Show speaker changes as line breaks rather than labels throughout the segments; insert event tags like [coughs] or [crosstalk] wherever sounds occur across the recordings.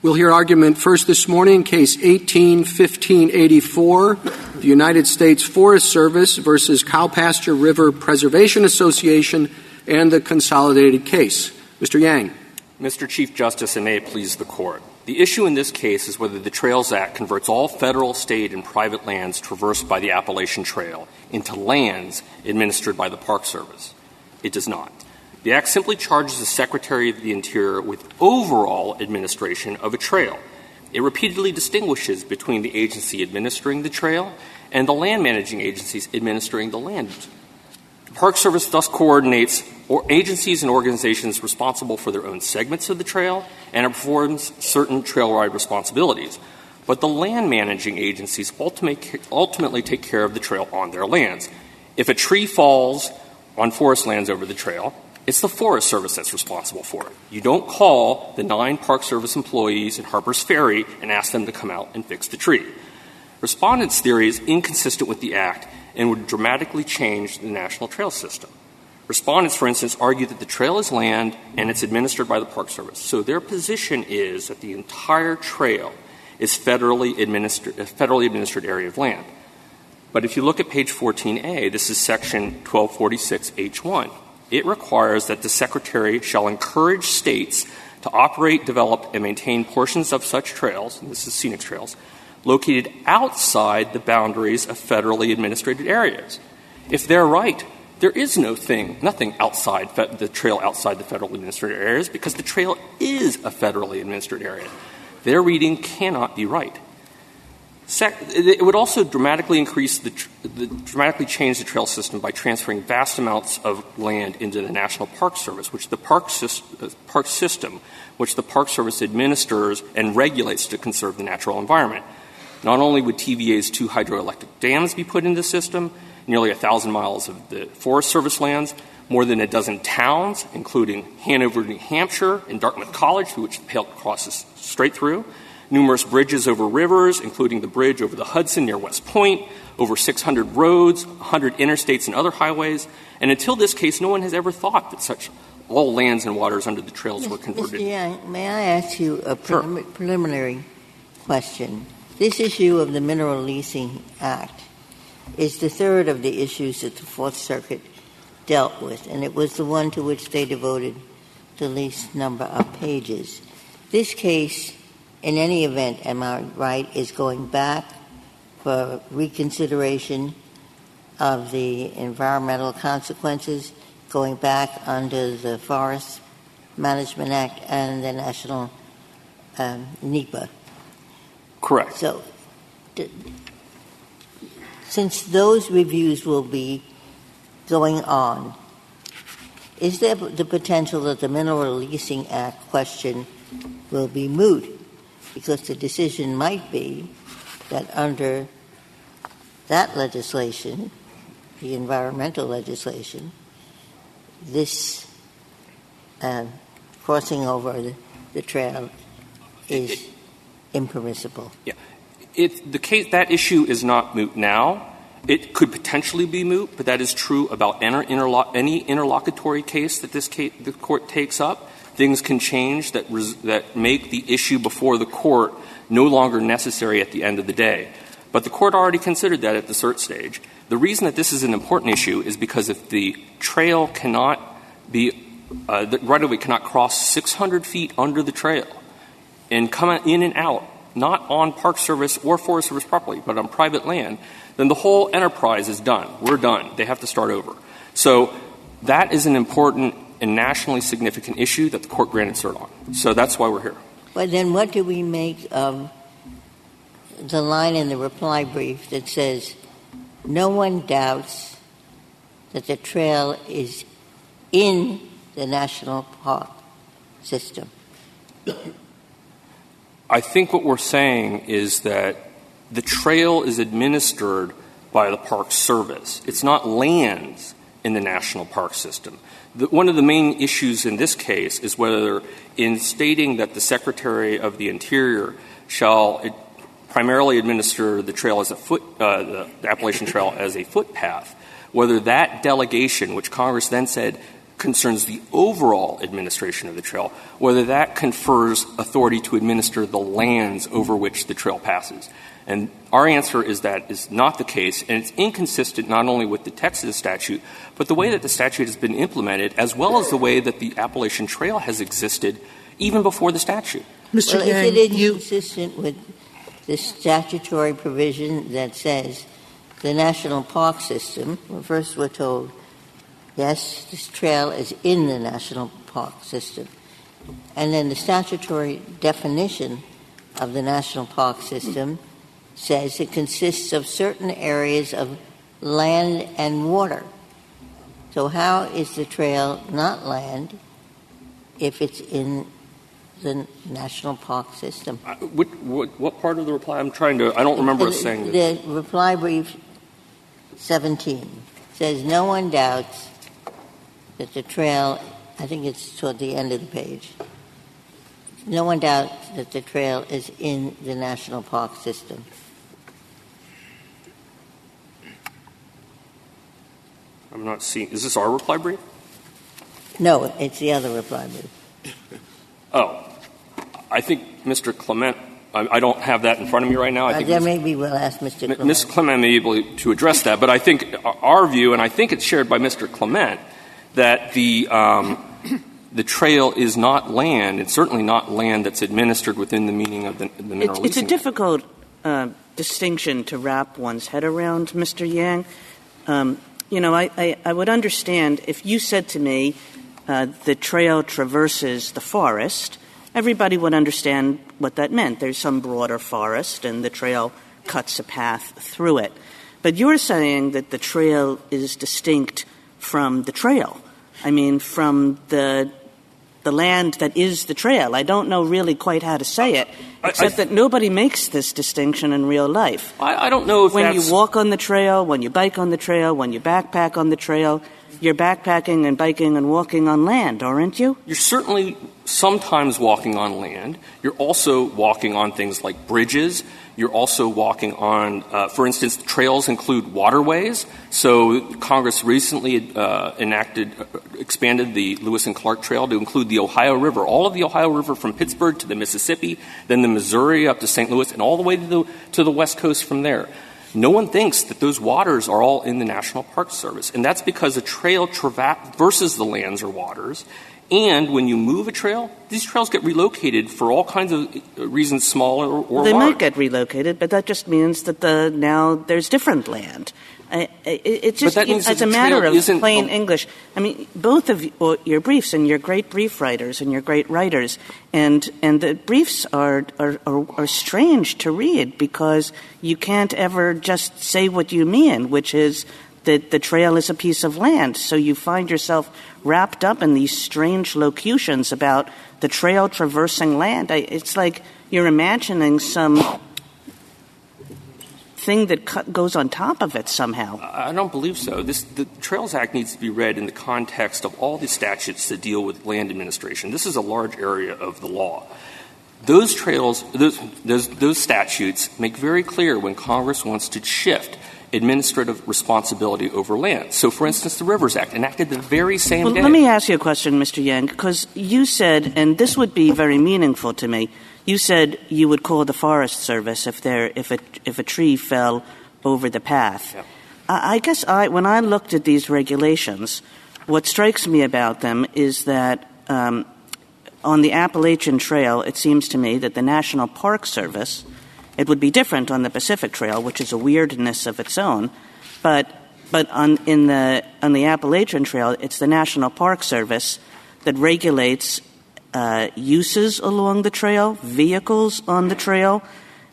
We'll hear argument first this morning, case 181584, the United States Forest Service versus Cowpasture River Preservation Association and the consolidated case. Mr. Yang.
Mr. Chief Justice, and may it please the court. The issue in this case is whether the Trails Act converts all federal, state, and private lands traversed by the Appalachian Trail into lands administered by the Park Service. It does not. The Act simply charges the Secretary of the Interior with overall administration of a trail. It repeatedly distinguishes between the agency administering the trail and the land managing agencies administering the land. The Park Service thus coordinates agencies and organizations responsible for their own segments of the trail and performs certain trail ride responsibilities. But the land managing agencies ultimately take care of the trail on their lands. If a tree falls on forest lands over the trail, it's the Forest Service that's responsible for it. You don't call the nine Park Service employees at Harpers Ferry and ask them to come out and fix the tree. Respondents' theory is inconsistent with the Act and would dramatically change the national trail system. Respondents, for instance, argue that the trail is land and it's administered by the Park Service. So their position is that the entire trail is federally administered, federally administered area of land. But if you look at page 14A, this is section 1246H1 it requires that the Secretary shall encourage states to operate, develop, and maintain portions of such trails, and this is scenic trails, located outside the boundaries of federally administrated areas. If they're right, there is no thing, nothing outside the trail outside the federally administered areas because the trail is a federally administered area. Their reading cannot be right. It would also dramatically increase the, dramatically change the trail system by transferring vast amounts of land into the National Park Service, which the park, uh, system, which the Park Service administers and regulates to conserve the natural environment. Not only would TVA's two hydroelectric dams be put into the system, nearly a thousand miles of the Forest Service lands, more than a dozen towns, including Hanover, New Hampshire, and Dartmouth College, through which the Pale crosses straight through, numerous bridges over rivers, including the bridge over the Hudson near West Point, over 600 roads, 100 interstates and other highways. And until this case, no one has ever thought that such all lands and waters under the trails were converted.
Mr. Yang, may I ask you a sure. preliminary question? This issue of the Mineral Leasing Act is the third of the issues that the Fourth Circuit dealt with, and it was the one to which they devoted the least number of pages. This case in any event, am I right, is going back for reconsideration of the environmental consequences, going back under the Forest Management Act and the National um, NEPA.
Correct.
So, d- since those reviews will be going on, is there the potential that the Mineral Leasing Act question will be moot because the decision might be that under that legislation, the environmental legislation, this uh, crossing over the, the trail is impermissible.
Yeah. It, the case, that issue is not moot now. It could potentially be moot, but that is true about inter, interlo- any interlocutory case that this case, the court takes up things can change that, res- that make the issue before the court no longer necessary at the end of the day. But the court already considered that at the cert stage. The reason that this is an important issue is because if the trail cannot be, uh, the right of way cannot cross 600 feet under the trail and come in and out, not on Park Service or Forest Service property, but on private land, then the whole enterprise is done. We're done. They have to start over. So that is an important a nationally significant issue that the court granted cert on. So that's why we're here.
But then what do we make of the line in the reply brief that says, no one doubts that the trail is in the national park system?
I think what we're saying is that the trail is administered by the Park Service. It's not lands in the national park system. One of the main issues in this case is whether, in stating that the Secretary of the Interior shall primarily administer the trail as a foot, uh, the Appalachian Trail as a footpath, whether that delegation, which Congress then said concerns the overall administration of the trail, whether that confers authority to administer the lands over which the trail passes. And our answer is that is not the case, and it's inconsistent not only with the text of the statute, but the way that the statute has been implemented, as well as the way that the Appalachian Trail has existed even before the statute.
Mr. Well, Yang, is it inconsistent you... with the statutory provision that says the national park system? Well, first we're told, yes, this trail is in the national park system. And then the statutory definition of the national park system says it consists of certain areas of land and water. So how is the trail not land if it's in the national park system.
Uh, what, what, what, part of the reply? I'm trying to. I don't remember
the,
saying
the reply brief 17 says no one doubts that the trail. I think it's toward the end of the page. No one doubts that the trail is in the national park system.
I'm not seeing. Is this our reply brief?
No, it's the other reply brief.
Oh, I think Mr. Clement, I, I, don't have that in front of me right now. I
uh,
think
then maybe we'll ask Mr. Clement.
Ms. Clement may be able to address that, but I think our view, and I think it's shared by Mr. Clement, that the um, the trail is not land. It's certainly not land that's administered within the meaning of the, the mineral
It's, it's a difficult uh, distinction to wrap one's head around, Mr. Yang. You know, I, I, I, would understand if you said to me, uh, the trail traverses the forest, everybody would understand what that meant. There's some broader forest, and the trail cuts a path through it. But you're saying that the trail is distinct from the trail. I mean, from the the land that is the trail. I don't know really quite how to say it, except that nobody makes this distinction in real life.
I, I don't know if
when you walk on the trail, when you bike on the trail, when you backpack on the trail, you're backpacking and biking and walking on land, aren't you?
You're certainly sometimes walking on land. You're also walking on things like bridges. You're also walking on, uh, for instance, trails include waterways. So Congress recently uh, enacted, uh, expanded the Lewis and Clark Trail to include the Ohio River, all of the Ohio River from Pittsburgh to the Mississippi, then the Missouri up to St. Louis, and all the way to the, to the West Coast from there. No one thinks that those waters are all in the National Park Service. And that's because a trail traverses the lands or waters. And when you move a trail, these trails get relocated for all kinds of uh, reasons, small or, or
they
large.
might get relocated, but that just means that the now there's different land. It's just it's a matter of plain English. I mean, both of your briefs and you're great brief writers and you're great writers, and and the briefs are, are are, are strange to read because you can't ever just say what you mean, which is that the trail is a piece of land. So you find yourself wrapped up in these strange locutions about the trail traversing land. It's like you're imagining some thing that goes on top of it somehow.
I don't believe so. This, the Trails Act needs to be read in the context of all the statutes that deal with land administration. This is a large area of the law. Those trails, those, those, those statutes make very clear when Congress wants to shift administrative responsibility over land. So, for instance, the Rivers Act enacted the very same
well,
day.
Let me ask you a question, Mr. Yang, because you said, and this would be very meaningful to me, you said you would call the Forest Service if, there, if, a, if a tree fell over the path. Yeah. I, I guess I, when I looked at these regulations, what strikes me about them is that um, on the Appalachian Trail, it seems to me that the National Park Service – it would be different on the Pacific Trail, which is a weirdness of its own, but but on in the on the Appalachian Trail, it's the National Park Service that regulates uses along the trail, vehicles on the trail,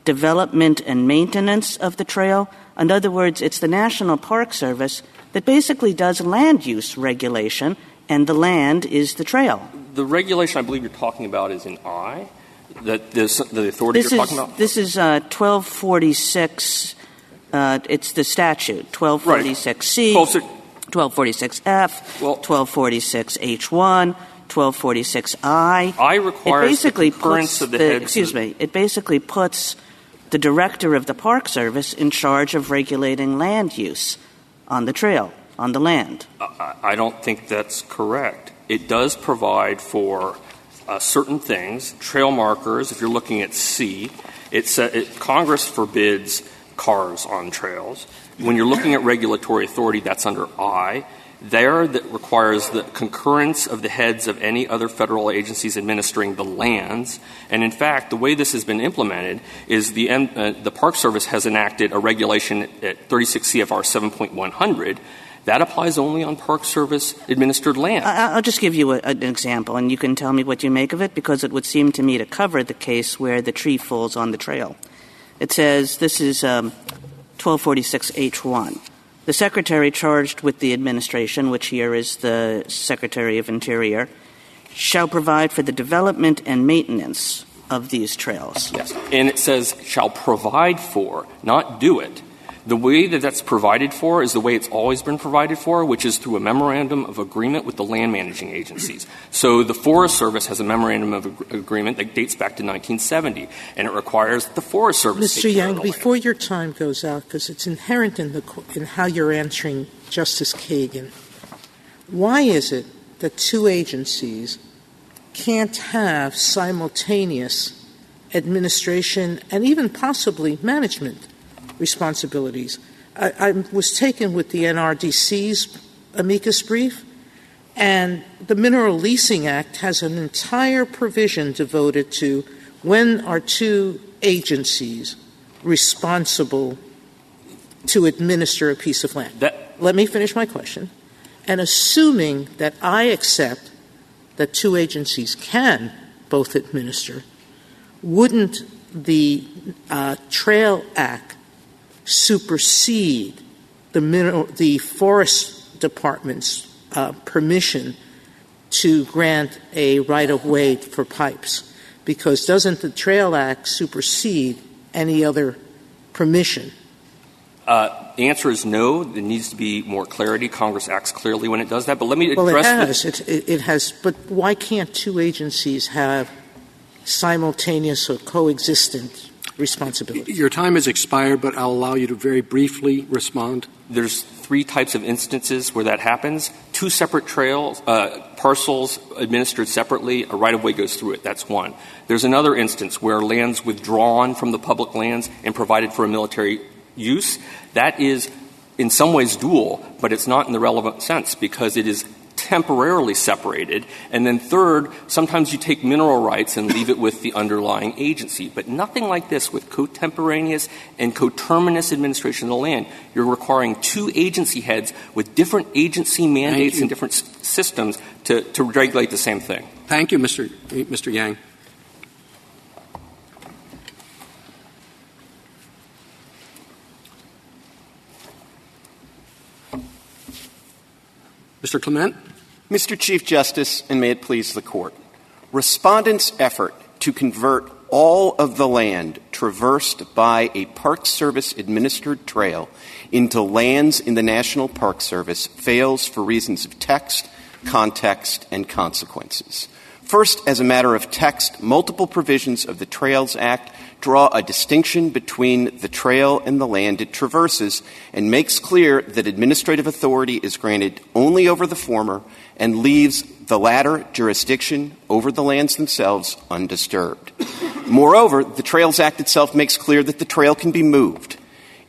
development and maintenance of the trail. In other words, it's the National Park Service that basically does land use regulation, and the land is the trail.
The regulation I believe you're talking about is in I that this, the authority
this
you're
is,
talking about?
This is uh, 1246. Uh, it's the statute 1246C, right. 1246F, well, 1246H1. 1246I.
I requires
it basically
the puts
of
the, the
excuse me. It basically puts the director of the Park Service in charge of regulating land use on the trail. on the land.
I don't think that's correct. It does provide for uh, certain things, trail markers. If you're looking at C, it's, uh, it, Congress forbids cars on trails. When you're looking at regulatory authority, that's under I. There, that requires the concurrence of the heads of any other federal agencies administering the lands. And in fact, the way this has been implemented is the, uh, the Park Service has enacted a regulation at 36 CFR 7.100 that applies only on Park Service administered land.
I'll just give you a, an example, and you can tell me what you make of it, because it would seem to me to cover the case where the tree falls on the trail. It says this is um, 1246H1. The secretary charged with the administration, which here is the Secretary of Interior, shall provide for the development and maintenance of these trails.
Yes. And it says shall provide for, not do it. The way that that's provided for is the way it's always been provided for, which is through a memorandum of agreement with the land managing agencies. So the Forest Service has a memorandum of ag- agreement that dates back to 1970, and it requires the Forest Service.
Mr. Yang, before your time goes out, because it's inherent in the in how you're answering Justice Kagan, why is it that two agencies can't have simultaneous administration and even possibly management responsibilities. I, I was taken with the NRDC's amicus brief, and the Mineral Leasing Act has an entire provision devoted to when are two agencies responsible to administer a piece of land.
That,
Let me finish my question. And assuming that I accept that two agencies can both administer, wouldn't the uh, Trail Act supersede the, mineral, the Forest Department's uh, permission to grant a right of way for pipes? Because doesn't the Trail Act supersede any other permission?
Uh, the answer is no. There needs to be more clarity. Congress acts clearly when it does that. But let me
well,
address
it has. It, it, it has. But why can't two agencies have simultaneous or coexistent responsibility.
Your time has expired, but I'll allow you to very briefly respond.
There's three types of instances where that happens. Two separate trails, uh, parcels administered separately, a right-of-way goes through it. That's one. There's another instance where land's withdrawn from the public lands and provided for a military use. That is in some ways dual, but it's not in the relevant sense because it is temporarily separated. And then third, sometimes you take mineral rights and leave it with the underlying agency. But nothing like this with contemporaneous and coterminous administration of the land. You're requiring two agency heads with different agency mandates and different s- systems to, to regulate the same thing.
Thank you, Mr. Mr. Yang. Mr. Clement.
Mr. Chief Justice, and may it please the Court. Respondents' effort to convert all of the land traversed by a Park Service administered trail into lands in the National Park Service fails for reasons of text, context, and consequences. First, as a matter of text, multiple provisions of the Trails Act draw a distinction between the trail and the land it traverses and makes clear that administrative authority is granted only over the former and leaves the latter jurisdiction over the lands themselves undisturbed. Moreover, the Trails Act itself makes clear that the trail can be moved.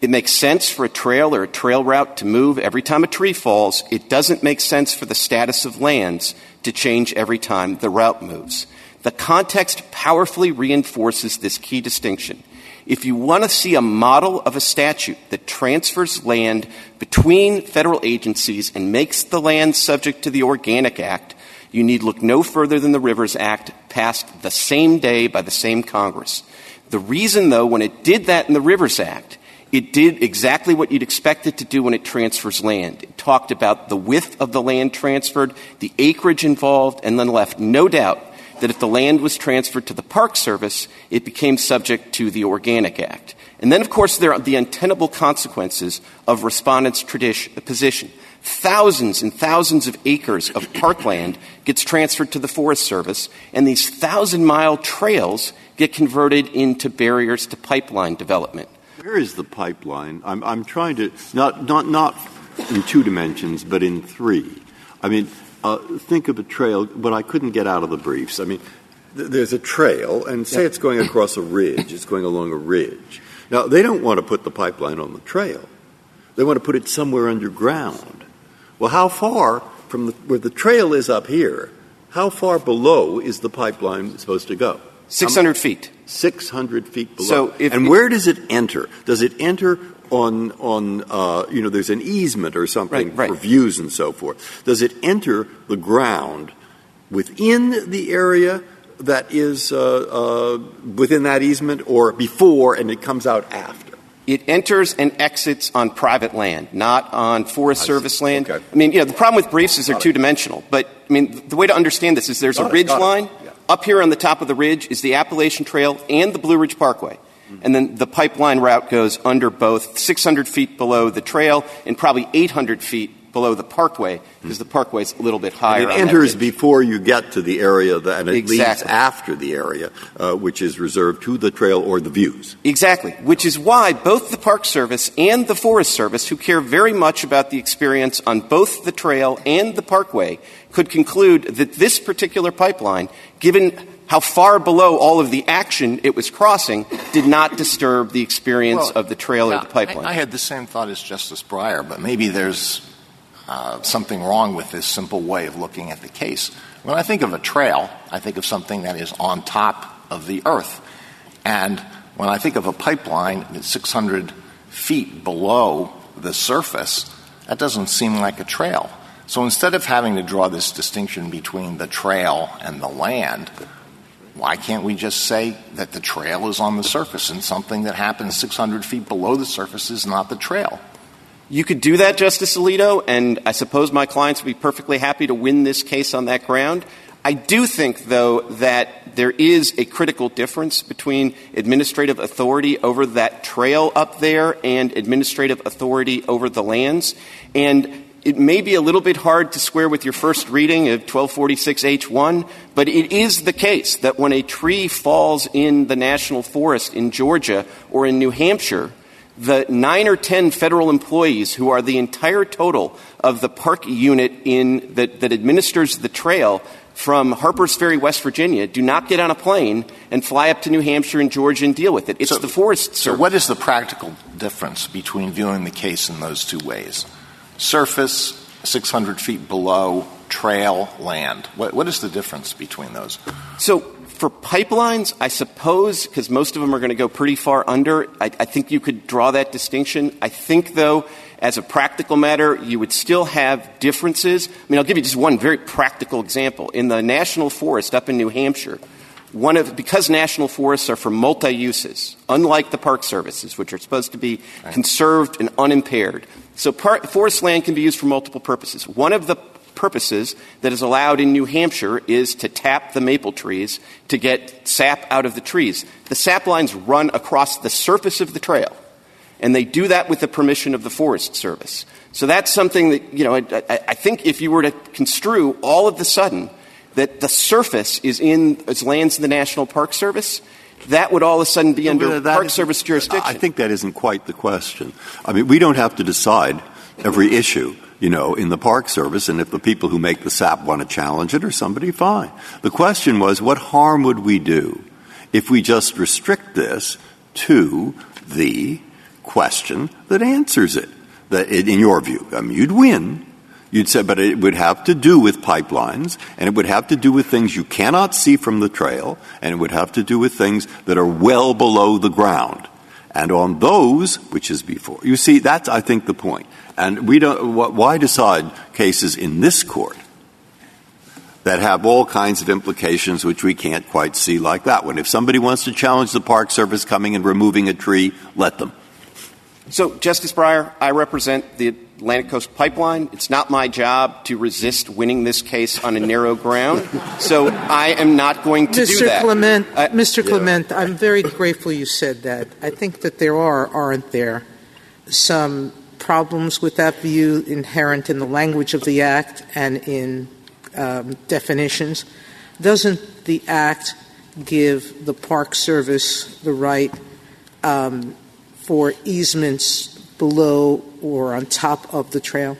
It makes sense for a trail or a trail route to move every time a tree falls. It doesn't make sense for the status of lands to change every time the route moves. The context powerfully reinforces this key distinction. If you want to see a model of a statute that transfers land between federal agencies and makes the land subject to the Organic Act, you need look no further than the Rivers Act passed the same day by the same Congress. The reason, though, when it did that in the Rivers Act, it did exactly what you'd expect it to do when it transfers land. It talked about the width of the land transferred, the acreage involved, and then left no doubt that if the land was transferred to the Park Service, it became subject to the Organic Act. And then, of course, there are the untenable consequences of respondents' position. Thousands and thousands of acres of parkland gets transferred to the Forest Service, and these thousand-mile trails get converted into barriers to pipeline development.
Where is the pipeline? I'm, I'm trying to not not not in two dimensions, but in three. I mean, Uh, think of a trail, but I couldn't get out of the briefs. I mean, th- there's a trail, and say it's going across a ridge, it's going along a ridge. Now, they don't want to put the pipeline on the trail, they want to put it somewhere underground. Well, how far from the, where the trail is up here, how far below is the pipeline supposed to go?
600 feet.
600 feet below.
So if-
and where does it enter? Does it enter on, on uh, you know, there's an easement or something
Right, right.
for views and so forth. Does it enter the ground within the area that is uh, uh, within that easement or before and it comes out after?
It enters and exits on private land, not on Forest
I
Service
see.
land.
Okay.
I mean, you know, the problem with briefs is they're two dimensional. But I mean, the way to understand this is there's a
Got it,
ridge
it.
line.
Yeah.
Up here on the top of the ridge is the Appalachian Trail and the Blue Ridge Parkway. And then the pipeline route goes under both 600 feet below the trail and probably 800 feet below the parkway because the parkway is a little bit higher.
It enters before you get to the area that, and it
Exactly.
after the area uh, which is reserved to the trail or the views.
Exactly, which is why both the Park Service and the Forest Service, who care very much about the experience on both the trail and the parkway, could conclude that this particular pipeline, given how far below all of the action it was crossing, did not disturb the experience
Well,
of the trail
yeah,
or the pipeline.
I, I had the same thought as Justice Breyer, but maybe there's uh, something wrong with this simple way of looking at the case. When I think of a trail, I think of something that is on top of the earth. And when I think of a pipeline that's 600 feet below the surface, that doesn't seem like a trail. So instead of having to draw this distinction between the trail and the land, why can't we just say that the trail is on the surface and something that happens 600 feet below the surface is not the trail?
You could do that, Justice Alito, and I suppose my clients would be perfectly happy to win this case on that ground. I do think, though, that there is a critical difference between administrative authority over that trail up there and administrative authority over the lands. And it may be a little bit hard to square with your first reading of 1246H1, but it is the case that when a tree falls in the national forest in Georgia or in New Hampshire, the nine or ten federal employees who are the entire total of the park unit in that, that administers the trail from Harpers Ferry, West Virginia, do not get on a plane and fly up to New Hampshire and Georgia and deal with it. It's
So-
the Forest
So what is the practical difference between viewing the case in those two ways? Surface, 600 feet below, trail, land. What, what is the difference between those?
So for pipelines, I suppose, because most of them are going to go pretty far under, I, I think you could draw that distinction. I think, though, as a practical matter, you would still have differences. I mean, I'll give you just one very practical example. In the national forest up in New Hampshire, one of, because national forests are for multi-uses, unlike the park services, which are supposed to be conserved and unimpaired. So forest land can be used for multiple purposes. One of the purposes that is allowed in New Hampshire is to tap the maple trees to get sap out of the trees. The sap lines run across the surface of the trail, and they do that with the permission of the Forest Service. So that's something that, you know, I, I, I think if you were to construe all of the sudden that the surface is in is lands in the National Park Service, that would all of a sudden be under
that
Park Service jurisdiction.
I think that isn't quite the question. I mean, we don't have to decide every issue, you know, in the Park Service, and if the people who make the SAP want to challenge it or somebody, fine. The question was, what harm would we do if we just restrict this to the question that answers it? That, in your view, I mean, you'd win. You'd say, but it would have to do with pipelines, and it would have to do with things you cannot see from the trail, and it would have to do with things that are well below the ground. And on those, which is before, you see, that's, I think, the point. And we don't, why decide cases in this court that have all kinds of implications which we can't quite see like that one? If somebody wants to challenge the Park Service coming and removing a tree, let them.
So, Justice Breyer, I represent the Atlantic Coast Pipeline. It's not my job to resist winning this case on a narrow ground. So I am not going to do
Mr.
that.
Clement,
I-
Mr. Clement, I'm very grateful you said that. I think that there are, aren't there, some problems with that view inherent in the language of the Act and in um, definitions. Doesn't the Act give the Park Service the right um, for easements below or on top of the trail?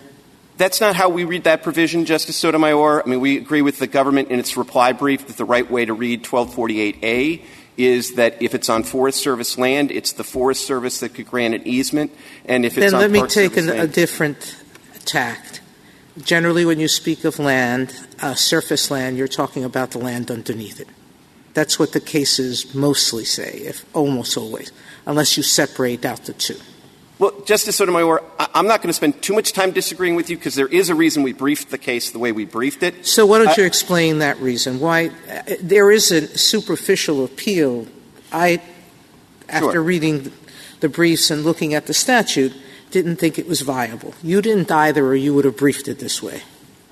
That's not how we read that provision, Justice Sotomayor. I mean, we agree with the government in its reply brief that the right way to read 1248A is that if it's on Forest Service land, it's the Forest Service that could grant an easement, and if it's
then let me take an, a different tact. Generally, when you speak of land, uh, surface land, you're talking about the land underneath it. That's what the cases mostly say, if almost always, unless you separate out the two.
Well, Justice Sotomayor, I'm not going to spend too much time disagreeing with you because there is a reason we briefed the case the way we briefed it.
So why don't you explain that reason? Why uh, there is a superficial appeal. I, after
Sure.
reading the briefs and looking at the statute, didn't think it was viable. You didn't either, or you would have briefed it this way.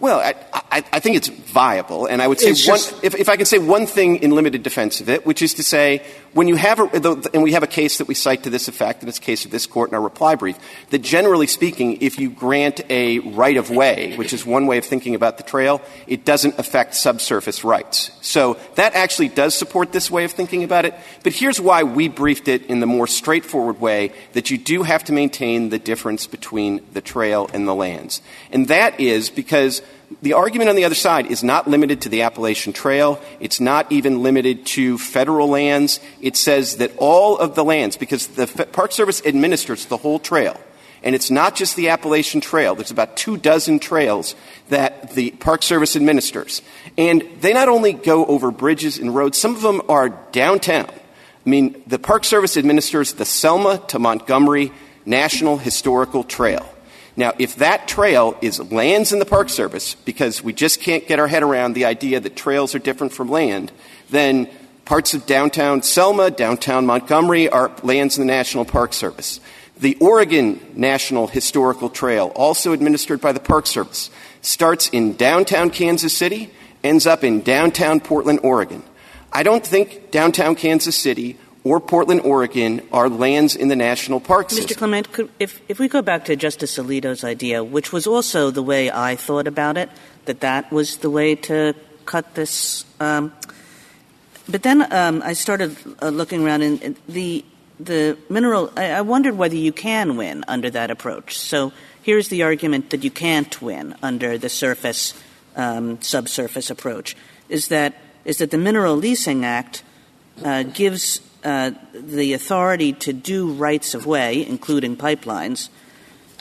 Well, I, I, I think it's viable, and I would say if, if I can say one thing in limited defense of it, which is to say, when you have a, and we have a case that we cite to this effect, and it's a case of this court in our reply brief, that generally speaking, if you grant a right of way, which is one way of thinking about the trail, it doesn't affect subsurface rights. So that actually does support this way of thinking about it. But here's why we briefed it in the more straightforward way that you do have to maintain the difference between the trail and the lands. And that is because the argument on the other side is not limited to the Appalachian Trail. It's not even limited to federal lands. It says that all of the lands, because the Park Service administers the whole trail, and it's not just the Appalachian Trail. There's about two dozen trails that the Park Service administers. And they not only go over bridges and roads, some of them are downtown. I mean, the Park Service administers the Selma to Montgomery National Historical Trail. Now, if that trail is lands in the Park Service, because we just can't get our head around the idea that trails are different from land, then parts of downtown Selma, downtown Montgomery are lands in the National Park Service. The Oregon National Historical Trail, also administered by the Park Service, starts in downtown Kansas City, ends up in downtown Portland, Oregon. I don't think downtown Kansas City or Portland, Oregon are lands in the National Park
Mr.
System.
Clement, could, if, if we go back to Justice Alito's idea, which was also the way I thought about it, that that was the way to cut this. Um, but then um, I started uh, looking around, and the the mineral. I, I wondered whether you can win under that approach. So here's the argument that you can't win under the surface um, subsurface approach: is that is that the Mineral Leasing Act uh, gives the authority to do rights of way, including pipelines,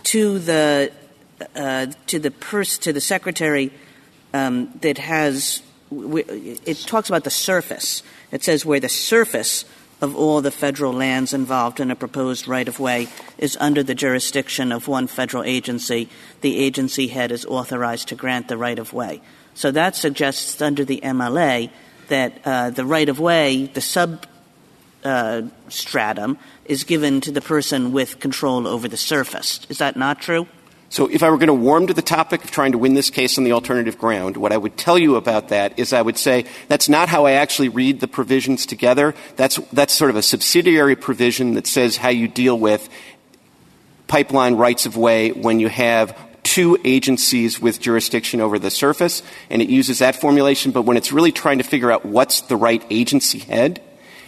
to the uh, to the pers- to the secretary um, that has. It talks about the surface. It says where the surface of all the federal lands involved in a proposed right of way is under the jurisdiction of one federal agency. The agency head is authorized to grant the right of way. So that suggests under the MLA that uh, the right of way, the sub uh, Uh, stratum, is given to the person with control over the surface. Is that not true?
So if I were going to warm to the topic of trying to win this case on the alternative ground, what I would tell you about that is I would say that's not how I actually read the provisions together. That's, that's sort of a subsidiary provision that says how you deal with pipeline rights of way when you have two agencies with jurisdiction over the surface, and it uses that formulation. But when it's really trying to figure out what's the right agency head,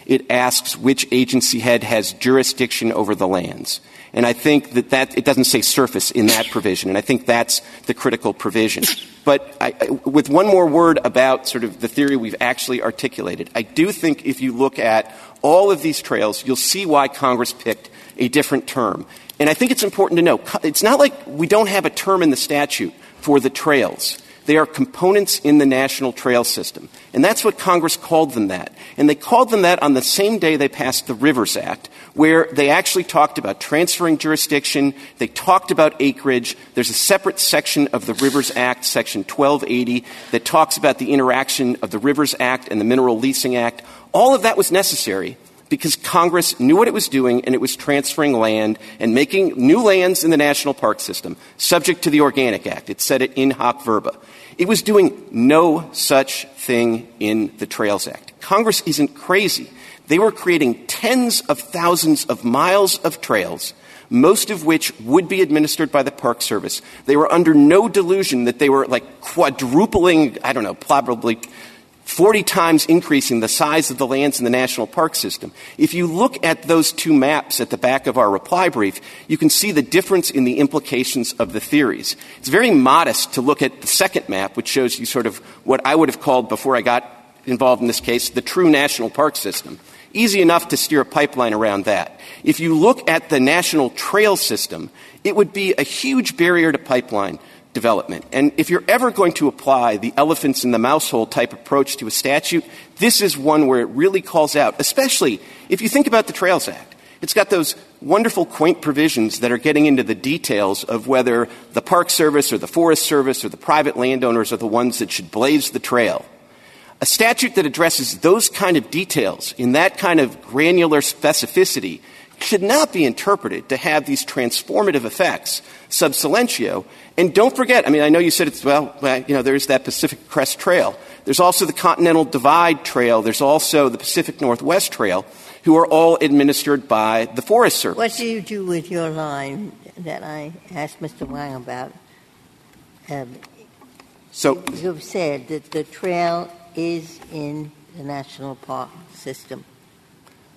it asks which agency head has jurisdiction over the lands. And I think that, that it doesn't say surface in that provision, and I think that's the critical provision. But I, with one more word about sort of the theory we've actually articulated, I do think if you look at all of these trails, you'll see why Congress picked a different term. And I think it's important to know, it's not like we don't have a term in the statute for the trails. They are components in the national trail system. And that's what Congress called them that. And they called them that on the same day they passed the Rivers Act, where they actually talked about transferring jurisdiction. They talked about acreage. There's a separate section of the Rivers Act, Section 1280, that talks about the interaction of the Rivers Act and the Mineral Leasing Act. All of that was necessary because Congress knew what it was doing and it was transferring land and making new lands in the national park system subject to the Organic Act. It said it in haec verba. It was doing no such thing in the Trails Act. Congress isn't crazy. They were creating tens of thousands of miles of trails, most of which would be administered by the Park Service. They were under no delusion that they were like quadrupling, I don't know, probably 40 times increasing the size of the lands in the national park system. If you look at those two maps at the back of our reply brief, you can see the difference in the implications of the theories. It's very modest to look at the second map, which shows you sort of what I would have called before I got involved in this case, the true national park system. Easy enough to steer a pipeline around that. If you look at the national trail system, it would be a huge barrier to pipeline development. And if you're ever going to apply the elephants in the mouse hole type approach to a statute, this is one where it really calls out, especially if you think about the Trails Act. It's got those wonderful, quaint provisions that are getting into the details of whether the Park Service or the Forest Service or the private landowners are the ones that should blaze the trail. A statute that addresses those kind of details in that kind of granular specificity should not be interpreted to have these transformative effects sub silentio. And don't forget, I mean, I know you said it's, well, you know, there's that Pacific Crest Trail. There's also the Continental Divide Trail. There's also the Pacific Northwest Trail, who are all administered by the Forest Service.
What do you do with your line that I asked Mr. Yang about? Um,
so
you've said that the trail is in the national park system.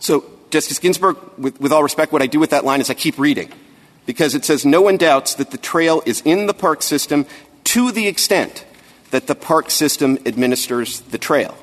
So, Justice Ginsburg, with, with all respect, what I do with that line is I keep reading because it says no one doubts that the trail is in the park system to the extent that the park system administers the trail.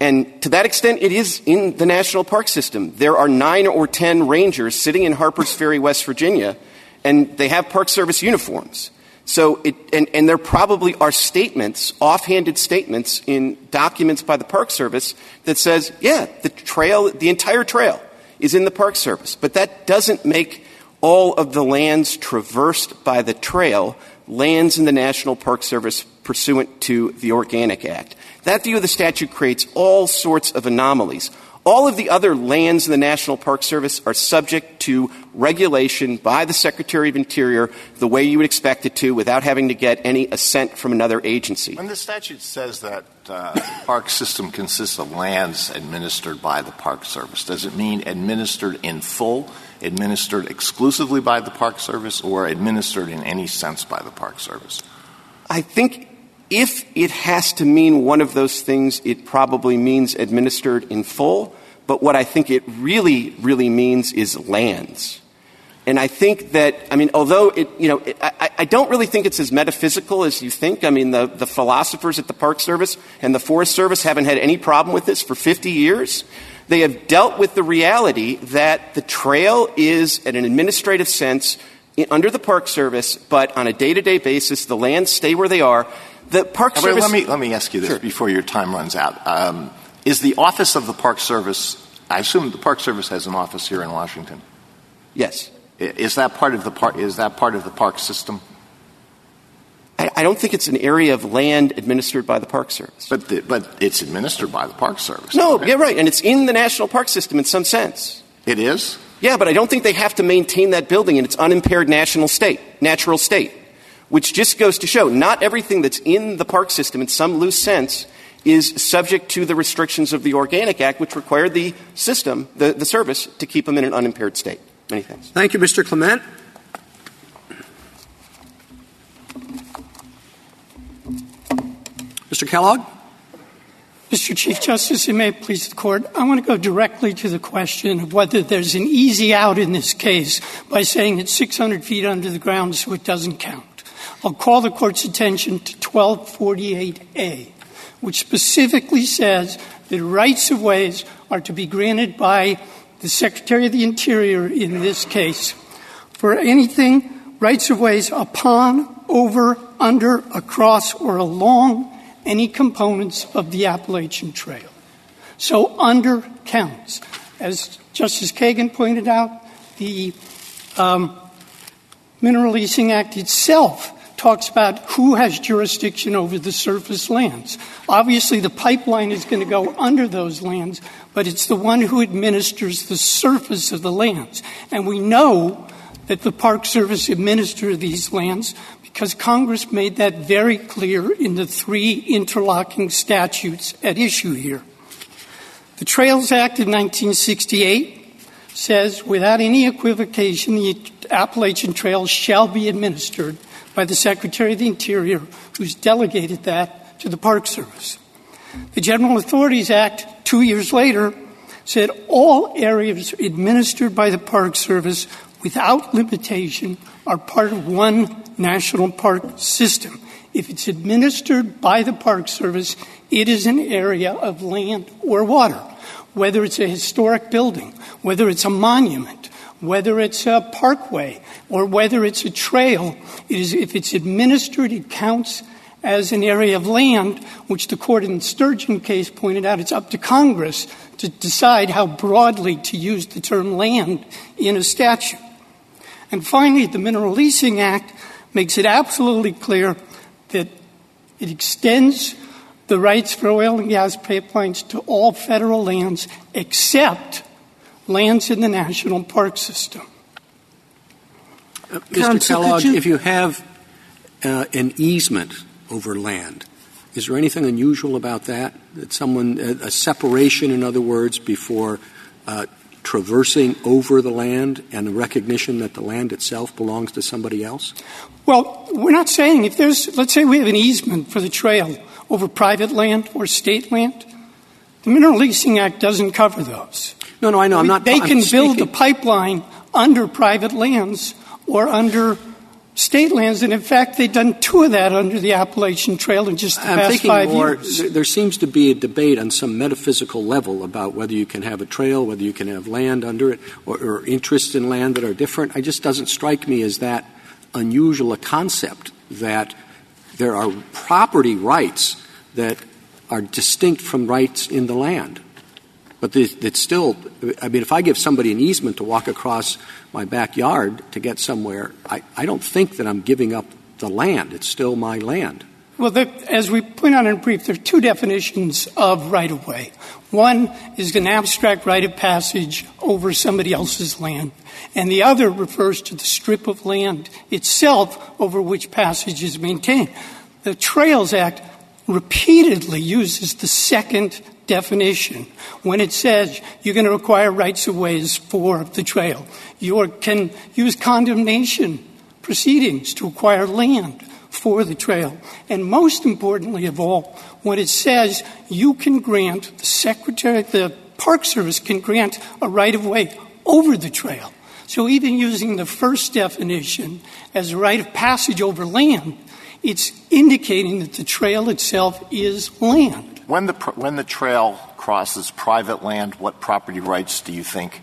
And to that extent, it is in the national park system. There are nine or ten rangers sitting in Harpers Ferry, West Virginia, and they have Park Service uniforms. So, it, and, and there probably are statements, offhanded statements in documents by the Park Service that says, yeah, the trail, the entire trail is in the Park Service. But that doesn't make all of the lands traversed by the trail lands in the National Park Service pursuant to the Organic Act. That view of the statute creates all sorts of anomalies. All of the other lands in the National Park Service are subject to regulation by the Secretary of Interior the way you would expect it to without having to get any assent from another agency.
When the statute says that uh, the park system consists of lands administered by the Park Service, does it mean administered in full, administered exclusively by the Park Service, or administered in any sense by the Park Service?
I think if it has to mean one of those things, it probably means administered in full. But what I think it really, really means is lands. And I think that, I mean, although it, you know, I, don't really think it's as metaphysical as you think. I mean, the, philosophers at the Park Service and the Forest Service haven't had any problem with this for 50 years. They have dealt with the reality that the trail is, in an administrative sense, under the Park Service, but on a day to day basis, the lands stay where they are. The Park
Wait,
Service.
Let me, let me ask you this
Sure.
before your time runs out. Um, is the office of the Park Service, I assume the Park Service has an office here in Washington.
Yes.
Is that part of the park, is that part of the park system?
I, I don't think it's an area of land administered by the Park Service.
But, the, but it's administered by the Park Service.
no,
right?
yeah, right. And it's in the National Park System in some sense.
It is?
Yeah, but I don't think they have to maintain that building in its unimpaired national state, natural state, which just goes to show not everything that's in the park system in some loose sense is subject to the restrictions of the Organic Act, which require the system, the, the service, to keep them in an unimpaired state. Many thanks.
Thank you, Mr. Clement. Mr. Kellogg?
Mr. Chief Justice, and may it please the court, I want to go directly to the question of whether there's an easy out in this case by saying it's 600 feet under the ground so it doesn't count. I'll call the court's attention to 1248A, which specifically says that rights of ways are to be granted by the Secretary of the Interior in this case for anything rights of ways upon, over, under, across, or along any components of the Appalachian Trail. So under counts. As Justice Kagan pointed out, the um, Mineral Leasing Act itself talks about who has jurisdiction over the surface lands. Obviously, the pipeline is going to go under those lands, but it's the one who administers the surface of the lands. And we know that the Park Service administers these lands because Congress made that very clear in the three interlocking statutes at issue here. The Trails Act of 1968 says, without any equivocation, the Appalachian Trail shall be administered by the Secretary of the Interior, who's delegated that to the Park Service. The General Authorities Act, two years later, said all areas administered by the Park Service without limitation are part of one national park system. If it's administered by the Park Service, it is an area of land or water, whether it's a historic building, whether it's a monument, whether it's a parkway, or whether it's a trail. It is, if it's administered, it counts as an area of land, which the court in the Sturgeon case pointed out, it's up to Congress to decide how broadly to use the term land in a statute. And finally, the Mineral Leasing Act makes it absolutely clear that it extends the rights for oil and gas pipelines to all federal lands except lands in the national park system.
Uh, Mr. Kellogg, if you have uh, an easement over land, is there anything unusual about that? That someone, a, a separation, in other words, before uh, traversing over the land and the recognition that the land itself belongs to somebody else?
Well, we're not saying if there's, let's say we have an easement for the trail over private land or state land, the Mineral Leasing Act doesn't cover those.
No, no, I know. I'm not.
They can build a pipeline under private lands or under state lands, and in fact, they've done two of that under the Appalachian Trail in just the
I'm
past five
more,
years.
There seems to be a debate on some metaphysical level about whether you can have a trail, whether you can have land under it, or, or interests in land that are different. It just doesn't strike me as that unusual a concept that there are property rights that are distinct from rights in the land. But it's still, I mean, if I give somebody an easement to walk across my backyard to get somewhere, I, don't think that I'm giving up the land. It's still my land.
Well, as we point out in brief, there are two definitions of right of way. One is an abstract right of passage over somebody else's land, and the other refers to the strip of land itself over which passage is maintained. The Trails Act repeatedly uses the second definition when it says you're going to require rights of ways for the trail. You can use condemnation proceedings to acquire land for the trail. And most importantly of all, when it says you can grant the secretary, the Park Service can grant a right of way over the trail. So even using the first definition as a right of passage over land, it's indicating that the trail itself is land.
When the, when the trail crosses private land, what property rights do you think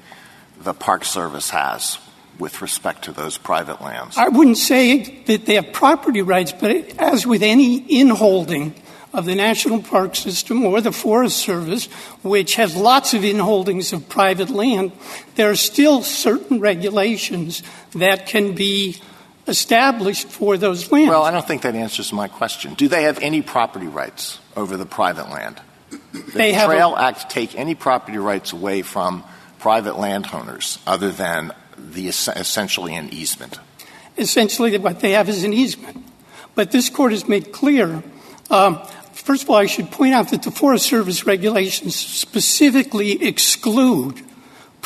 the Park Service has with respect to those private lands?
I wouldn't say that they have property rights, but as with any inholding of the National Park System or the Forest Service, which has lots of inholdings of private land, there are still certain regulations that can be established for those lands.
Well, I don't think that answers my question. Do they have any property rights over the private land?
They
the
have
Trail
a,
Act take any property rights away from private landowners other than the essentially an easement?
Essentially, what they have is an easement. But this court has made clear. Um, first of all, I should point out that the Forest Service regulations specifically exclude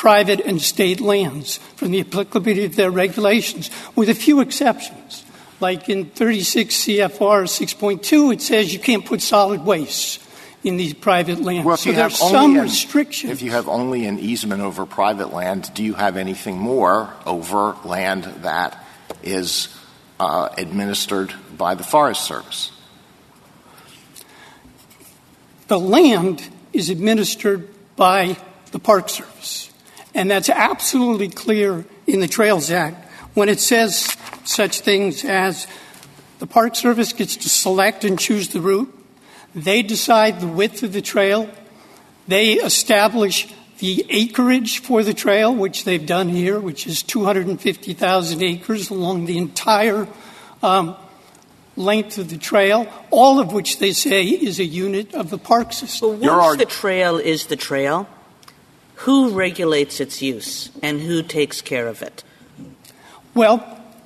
private and state lands from the applicability of their regulations, with a few exceptions. Like in 36 CFR 6.2, it says you can't put solid waste in these private lands.
Well,
so there's some restrictions.
If you have only an easement over private land, do you have anything more over land that is uh, administered by the Forest Service?
The land is administered by the Park Service. And that's absolutely clear in the Trails Act when it says such things as the Park Service gets to select and choose the route, they decide the width of the trail, they establish the acreage for the trail, which they've done here, which is 250,000 acres along the entire um, length of the trail, all of which they say is a unit of the park system.
But once the trail is the trail, who regulates its use and who takes care of it?
Well,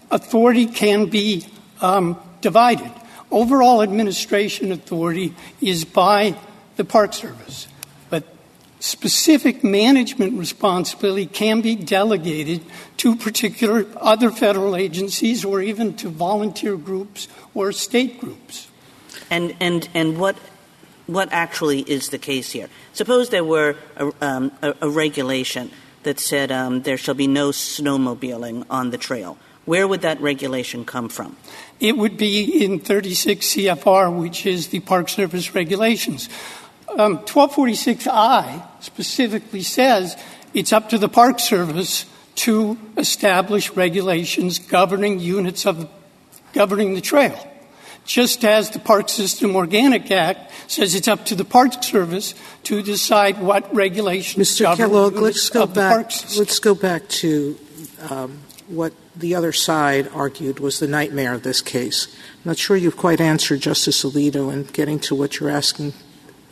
authority can be um, divided. Overall administration authority is by the Park Service, but specific management responsibility can be delegated to particular other federal agencies or even to volunteer groups or state groups.
And, and, and what what actually is the case here. Suppose there were a, um, a, a regulation that said um, there shall be no snowmobiling on the trail. Where would that regulation come from?
It would be in 36 CFR, which is the Park Service regulations. Um, 1246I specifically says it's up to the Park Service to establish regulations governing units of governing the trail. Just as the Park System Organic Act says it's up to the Park Service to decide what regulations
Mr. Kellogg, let's go back. Let's go back to um, what the other side argued was the nightmare of this case. I'm not sure you've quite answered Justice Alito in getting to what you're asking,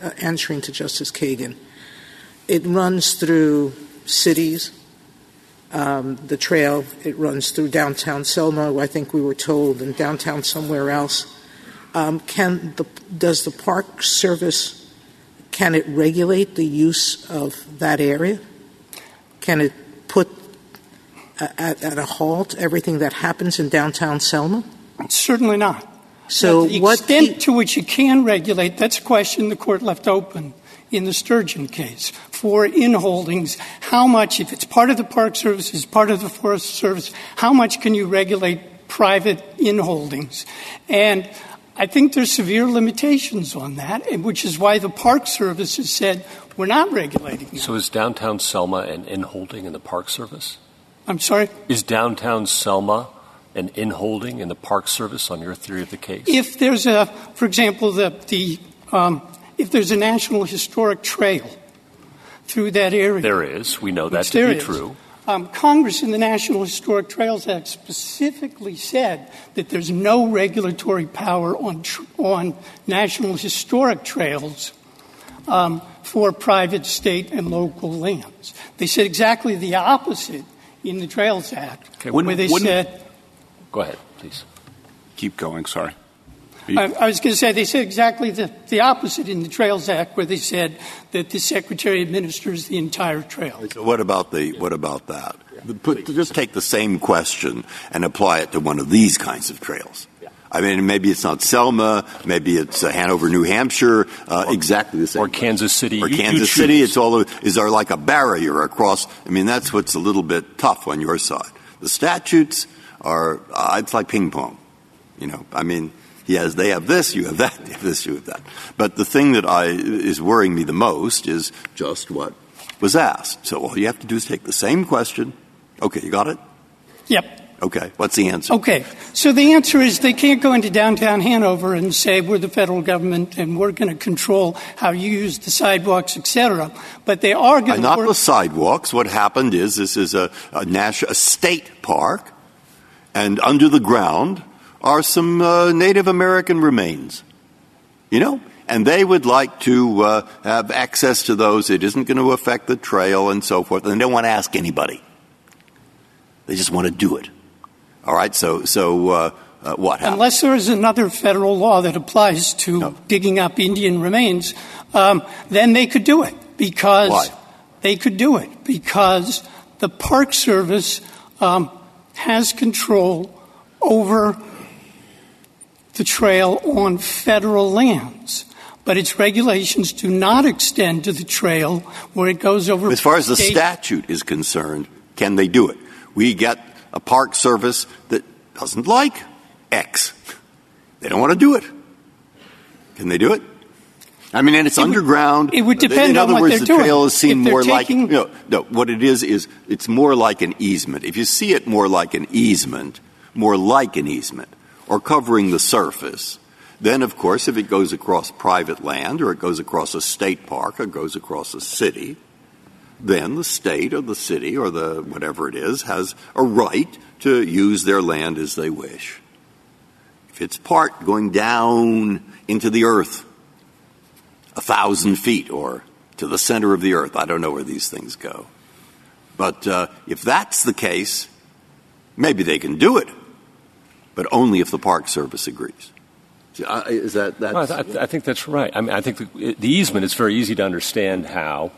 uh, answering to Justice Kagan. It runs through cities. Um, the trail it runs through downtown Selma. I think we were told, and downtown somewhere else. Um, can the does the Park Service can it regulate the use of that area? Can it put at, at a halt everything that happens in downtown Selma?
Certainly not.
So
the
what
extent
pe-
to which you can regulate, that's a question the court left open in the Sturgeon case. For inholdings, how much, if it's part of the Park Service, is part of the Forest Service, how much can you regulate private inholdings? And I think there's severe limitations on that, which is why the Park Service has said we're not regulating that.
So is downtown Selma an inholding in the Park Service?
I'm sorry?
Is downtown Selma an inholding in the Park Service on your theory of the case?
If there's a, for example, the, the um, if there's a national historic trail through that area,
there is. We know that to be
is,
true.
Um, Congress in the National Historic Trails Act specifically said that there's no regulatory power on tr- on national historic trails um, for private, state, and local lands. They said exactly the opposite in the Trails Act,
Okay,
where they
wouldn't-
said.
Go ahead, please.
Keep going, sorry.
I, I was going to say they said exactly the, the opposite in the Trails Act, where they said that the Secretary administers the entire trail.
So what about the what about that? Put, just take the same question and apply it to one of these kinds of trails. I mean, maybe it's not Selma, maybe it's uh, Hanover, New Hampshire, uh, exactly the same.
Or Kansas City.
Or
You- you
Kansas City. It's all. Is there like a barrier across? I mean, that's what's a little bit tough on your side. The statutes are. Uh, it's like ping pong. You know. I mean, he has. They have this. You have that. They have this. You have that. But the thing that I is worrying me the most is just what was asked. So all you have to do is take the same question. Okay, you got it.
Yep.
Okay, what's the answer?
Okay. So the answer is they can't go into downtown Hanover and say we're the federal government and we're going to control how you use the sidewalks, etc. But they are going to
not
work.
the sidewalks. What happened is this is a, a, national, a state park, and under the ground are some uh, Native American remains. You know? And they would like to uh, have access to those. It isn't going to affect the trail and so forth. And they don't want to ask anybody. They just want to do it. All right? So, so uh, uh, what happened?
Unless there is another federal law that applies to digging up Indian remains, um, then they could do it because
Why?
they could do it because the Park Service um, has control over the trail on federal lands. But its regulations do not extend to the trail where it goes over.
As far as the statute is concerned, can they do it? We get a park service that doesn't like X. They don't want to do it. Can they do it? I mean, and it's
It would-
underground.
it would depend In
other
on
words, the
doing.
trail is seen more like
taking-
no, no. What it is is it's more like an easement. If you see it more like an easement, more like an easement, or covering the surface, then of course, if it goes across private land or it goes across a state park or goes across a city, then the state or the city or the whatever it is has a right to use their land as they wish. If it's part going down into the earth, a thousand feet or to the center of the earth, I don't know where these things go. But uh, if that's the case, maybe they can do it, but only if the Park Service agrees. I- Is that that's,
Well, I, th- I think that's right. I mean, I think the, the easement is very easy to understand how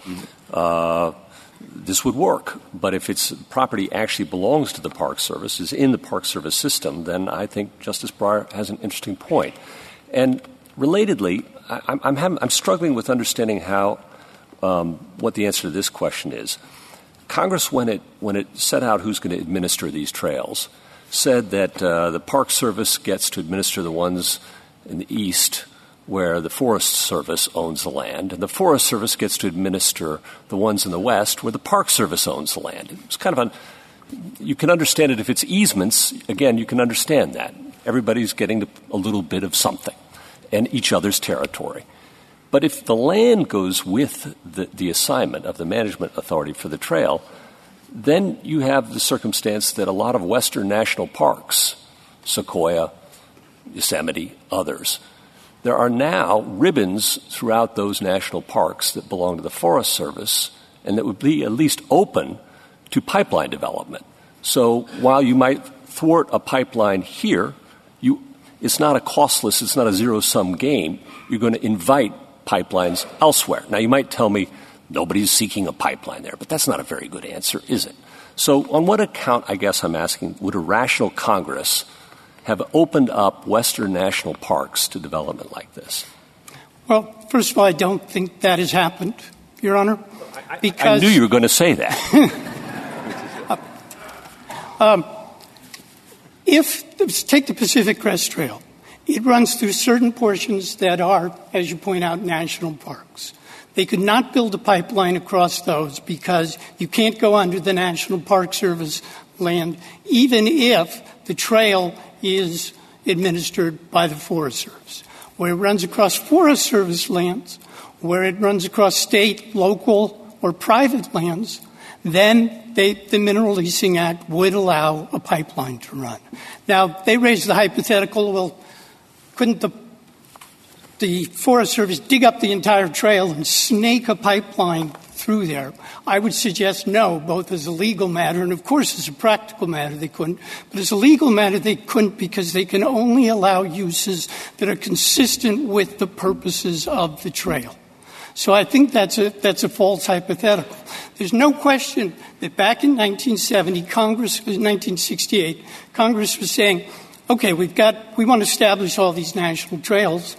uh, this would work. But if it's property actually belongs to the Park Service, is in the Park Service system, then I think Justice Breyer has an interesting point. And relatedly, I'm, I'm, having, I'm struggling with understanding how um, what the answer to this question is. Congress, when it when it set out who's going to administer these trails, said that uh, the Park Service gets to administer the ones in the east where the Forest Service owns the land, and the Forest Service gets to administer the ones in the west where the Park Service owns the land. It's kind of a you can understand it if it's easements. Again, you can understand that. Everybody's getting a little bit of something and each other's territory. But if the land goes with the, the assignment of the management authority for the trail, then you have the circumstance that a lot of western national parks, Sequoia, Yosemite, others, there are now ribbons throughout those national parks that belong to the Forest Service and that would be at least open to pipeline development. So while you might thwart a pipeline here, you, it's not a costless, it's not a zero sum game. You're going to invite pipelines elsewhere. Now, you might tell me nobody's seeking a pipeline there, but that's not a very good answer, is it? So, on what account, I guess I'm asking, would a rational Congress have opened up Western national parks to development like this?
Well, first of all, I don't think that has happened, Your Honor.
Because I knew you were going to say
that. [laughs] um, if take the Pacific Crest Trail, it runs through certain portions that are, as you point out, national parks. They could not build a pipeline across those because you can't go under the National Park Service land, even if the trail is administered by the Forest Service. Where it runs across Forest Service lands, where it runs across state, local, or private lands, then they, the Mineral Leasing Act would allow a pipeline to run. Now, they raise the hypothetical, well, couldn't the, the Forest Service dig up the entire trail and snake a pipeline through there? I would suggest no, both as a legal matter and, of course, as a practical matter, they couldn't. But as a legal matter, they couldn't because they can only allow uses that are consistent with the purposes of the trail. So I think that's a, that's a false hypothetical. There's no question that back in 1970, Congress, 1968, Congress was saying, okay, we've got, we want to establish all these national trails.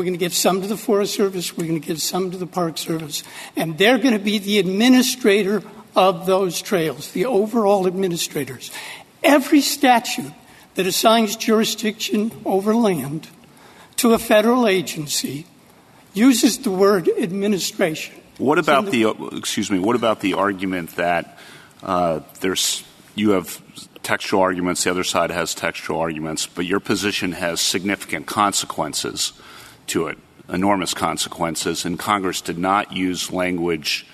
We're going to give some to the Forest Service. We're going to give some to the Park Service. And they're going to be the administrator of those trails, the overall administrators. Every statute that assigns jurisdiction over land to a federal agency uses the word administration.
What about the, excuse me? What about the argument that uh, there's you have textual arguments, the other side has textual arguments, but your position has significant consequences to it, enormous consequences, and Congress did not use language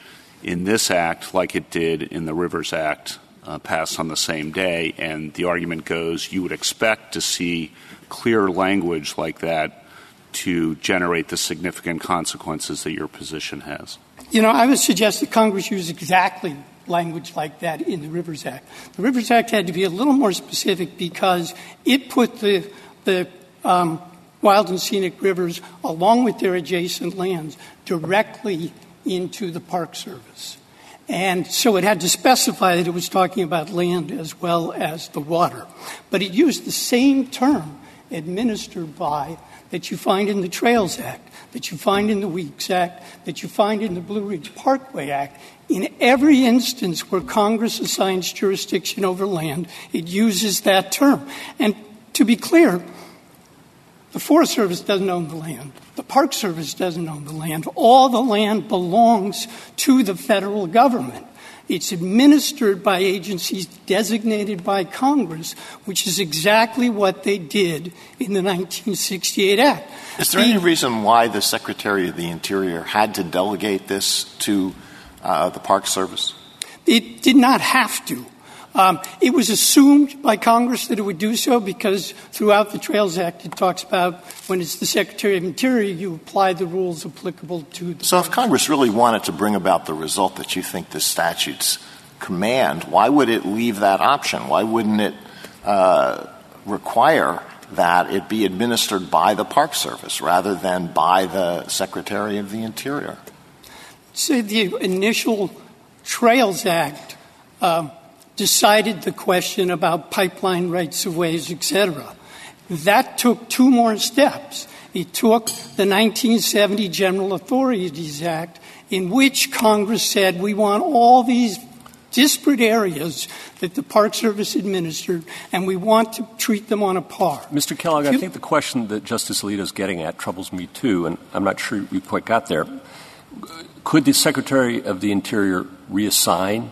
in this act like it did in the Rivers Act uh, passed on the same day, and the argument goes you would expect to see clear language like that to generate the significant consequences that your position has.
You know, I would suggest that Congress use exactly language like that in the Rivers Act. The Rivers Act had to be a little more specific because it put the, the um, wild and scenic rivers, along with their adjacent lands, directly into the Park Service. And so it had to specify that it was talking about land as well as the water. But it used the same term, administered by, that you find in the Trails Act, that you find in the Weeks Act, that you find in the Blue Ridge Parkway Act. In every instance where Congress assigns jurisdiction over land, it uses that term. And to be clear, the Forest Service doesn't own the land. The Park Service doesn't own the land. All the land belongs to the federal government. It's administered by agencies designated by Congress, which is exactly what they did in the 1968 Act.
Is there the, any reason why the Secretary of the Interior had to delegate this to uh, the Park Service?
It did not have to. Um, it was assumed by Congress that it would do so because throughout the Trails Act it talks about when it's the Secretary of Interior, you apply the rules applicable to the.
So, if Congress really wanted to bring about the result that you think the statutes command, why would it leave that option? Why wouldn't it uh, require that it be administered by the Park Service rather than by the Secretary of the Interior?
So the initial Trails Act. Decided the question about pipeline rights of ways, et cetera. That took two more steps. It took the 1970 General Authorities Act, in which Congress said we want all these disparate areas that the Park Service administered, and we want to treat them on a par.
Mr. Kellogg, I think the question that Justice Alito is getting at troubles me too, and I'm not sure we quite got there. Could the Secretary of the Interior reassign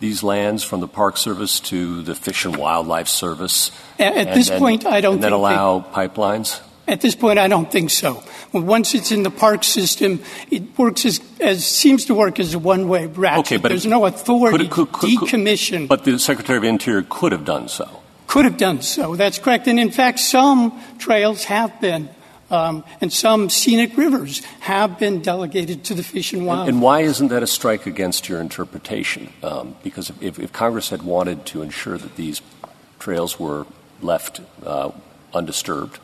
these lands from the Park Service to the Fish and Wildlife Service?
At, this
then,
point, I don't
and then
think
allow they, pipelines?
At this point, I don't think so. Once it's in the park system, it works as, as seems to work as a one-way ratchet.
Okay, but
there's
it,
no authority
could, could,
to decommission.
But the Secretary of Interior could have done so.
Could have done so. That's correct. And in fact, some trails have been and some scenic rivers have been delegated to the Fish and Wildlife.
And, why isn't that a strike against your interpretation? Um, because if, if, Congress had wanted to ensure that these trails were left uh, undisturbed,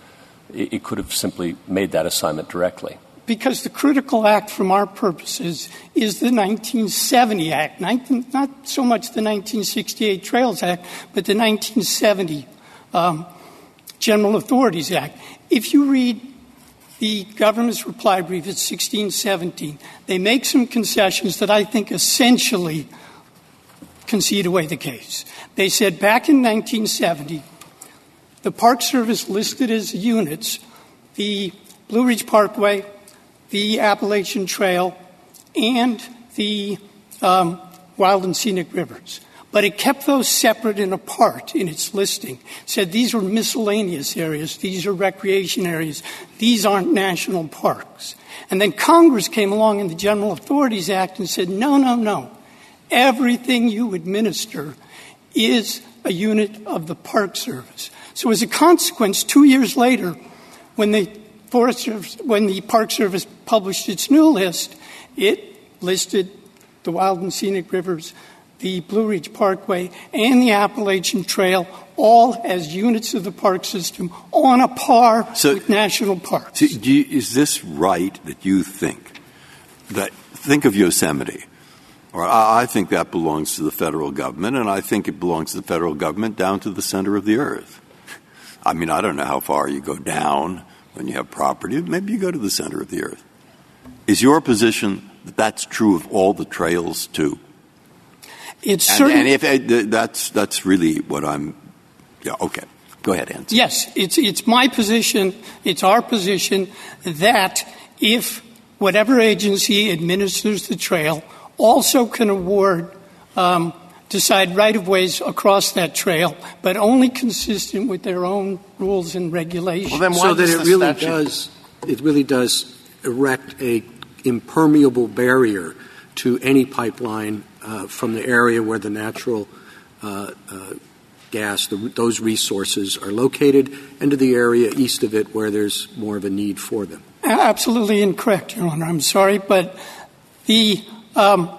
it, could have simply made that assignment directly.
Because the critical act from our purposes is the 1970 Act, 19, not so much the 1968 Trails Act, but the 1970 um, General Authorities Act. If you read the government's reply brief at 1617, they make some concessions that I think essentially concede away the case. They said back in 1970, the Park Service listed as units the Blue Ridge Parkway, the Appalachian Trail, and the um, Wild and Scenic Rivers. But it kept those separate and apart in its listing. Said these are miscellaneous areas, these are recreation areas, these aren't national parks. And then Congress came along in the General Authorities Act and said, no, no, no. Everything you administer is a unit of the Park Service. So as a consequence, two years later, when the Forest Service, when the Park Service published its new list, it listed the wild and scenic rivers, the Blue Ridge Parkway, and the Appalachian Trail all as units of the park system on a par so, with national parks.
So you, is this right that you think that think of Yosemite? Or I, I think that belongs to the federal government, and I think it belongs to the federal government down to the center of the earth. I mean, I don't know how far you go down when you have property. Maybe you go to the center of the earth. Is your position that that's true of all the trails too?
It's
and,
certain.
And if uh, that's that's really what I'm. Yeah. Okay. Go ahead, Hans.
Yes, it's it's my position. It's our position that if whatever agency administers the trail also can award um, decide right of ways across that trail, but only consistent with their own rules and regulations.
Well, then so that it really statute? does it really does erect a impermeable barrier to any pipeline from the area where the natural uh, uh, gas, the, those resources are located, and to the area east of it where there's more of a need for them.
Absolutely incorrect, Your Honor. I'm sorry, but the um,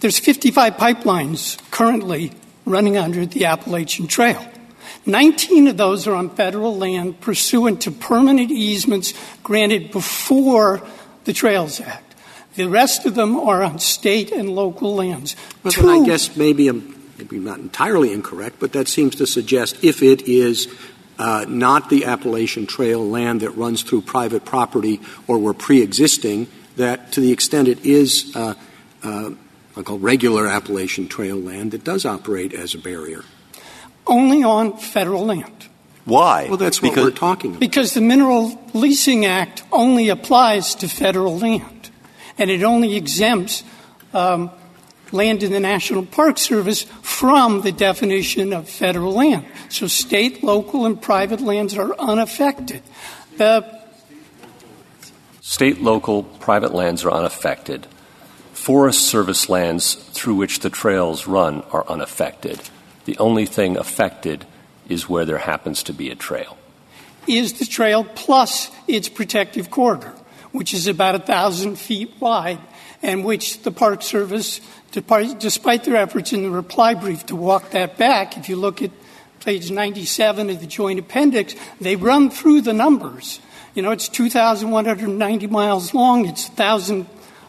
there's 55 pipelines currently running under the Appalachian Trail. 19 of those are on federal land pursuant to permanent easements granted before the Trails Act. The rest of them are on state and local lands.
Well, Two, I guess maybe I'm maybe not entirely incorrect, but that seems to suggest if it is uh, not the Appalachian Trail land that runs through private property or were pre-existing, that to the extent it is uh, uh, I'll call regular Appalachian Trail land that does operate as a barrier.
Only on federal land.
Why?
Well, that's because, what we're talking about.
Because the Mineral Leasing Act only applies to federal land and it only exempts um, land in the National Park Service from the definition of federal land. So state, local, and private lands are unaffected. The
State, local, private lands are unaffected. Forest Service lands through which the trails run are unaffected. The only thing affected is where there happens to be a trail.
Is the trail plus its protective corridor which is about a thousand feet wide, and which the Park Service, despite their efforts in the reply brief to walk that back, if you look at page 97 of the joint appendix, they run through the numbers. You know, it's 2,190 miles long, it's 1,000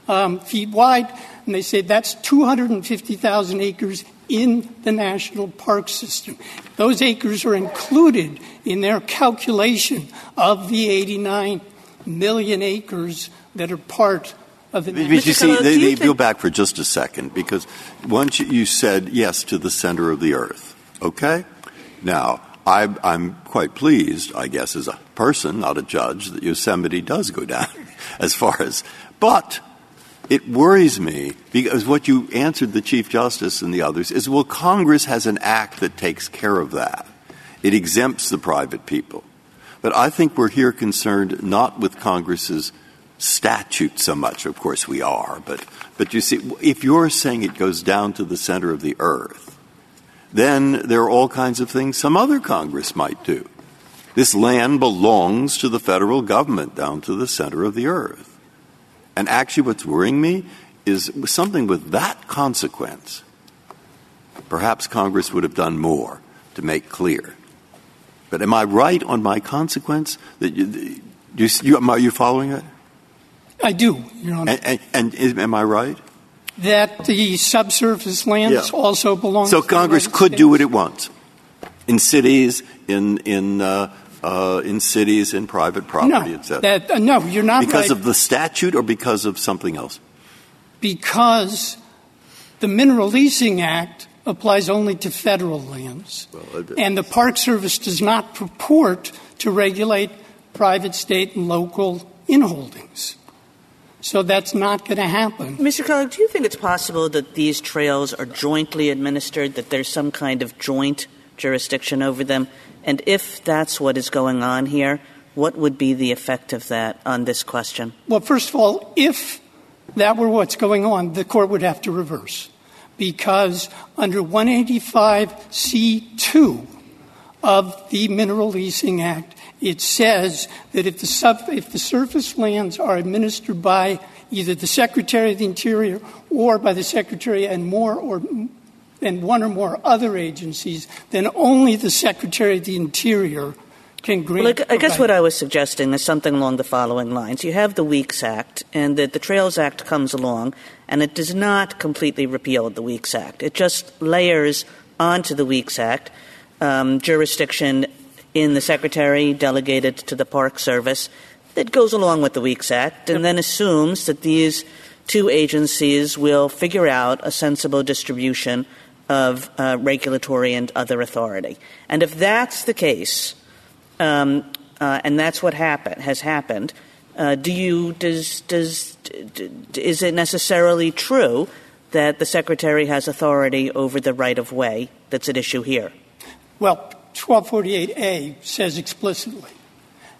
um, feet wide, and they say that's 250,000 acres in the national park system. Those acres are included in their calculation of the 89 million acres that are part of the.
But you see, they, they go back for just a second because once you said yes to the center of the earth, okay? Now, I, I'm quite pleased, I guess, as a person, not a judge, that Yosemite does go down [laughs] as far as. But it worries me because what you answered the Chief Justice and the others is well, Congress has an act that takes care of that. It exempts the private people. But I think we're here concerned not with Congress's statute so much. Of course, we are. But, but you see, if you're saying it goes down to the center of the earth, then there are all kinds of things some other Congress might do. This land belongs to the federal government down to the center of the earth. And actually, what's worrying me is something with that consequence. Perhaps Congress would have done more to make clear. But am I right on my consequence? That you, you, you, are you following it?
I do, Your Honor.
And, and, and am I right?
That the subsurface lands
Yeah.
also belong
So
to the
Congress could
States.
do what it wants in cities, in in uh, uh, in cities, in private property,
No,
etc.
that, uh, no, you're not
because
right.
of the statute or because of something else.
because the Mineral Leasing Act applies only to federal lands. and the Park Service does not purport to regulate private, state, and local inholdings. So that's not going to happen.
Mr. Kellogg, do you think it's possible that these trails are jointly administered, that there's some kind of joint jurisdiction over them? And if that's what is going on here, what would be the effect of that on this question?
Well, first of all, if that were what's going on, the court would have to reverse. Because under 185C2 of the Mineral Leasing Act, it says that if the, surface lands are administered by either the Secretary of the Interior or by the Secretary and more or and one or more other agencies, then only the Secretary of the Interior.
Well, I I guess what I was suggesting is something along the following lines. You have the Weeks Act, and the, the Trails Act comes along, and it does not completely repeal the Weeks Act. It just layers onto the Weeks Act um, jurisdiction in the Secretary delegated to the Park Service that goes along with the Weeks Act, and then assumes that these two agencies will figure out a sensible distribution of uh, regulatory and other authority. And if that's the case, and that's what happen, has happened. Uh, do you does does is it necessarily true that the secretary has authority over the right of way that's at issue here?
Well, 1248A says explicitly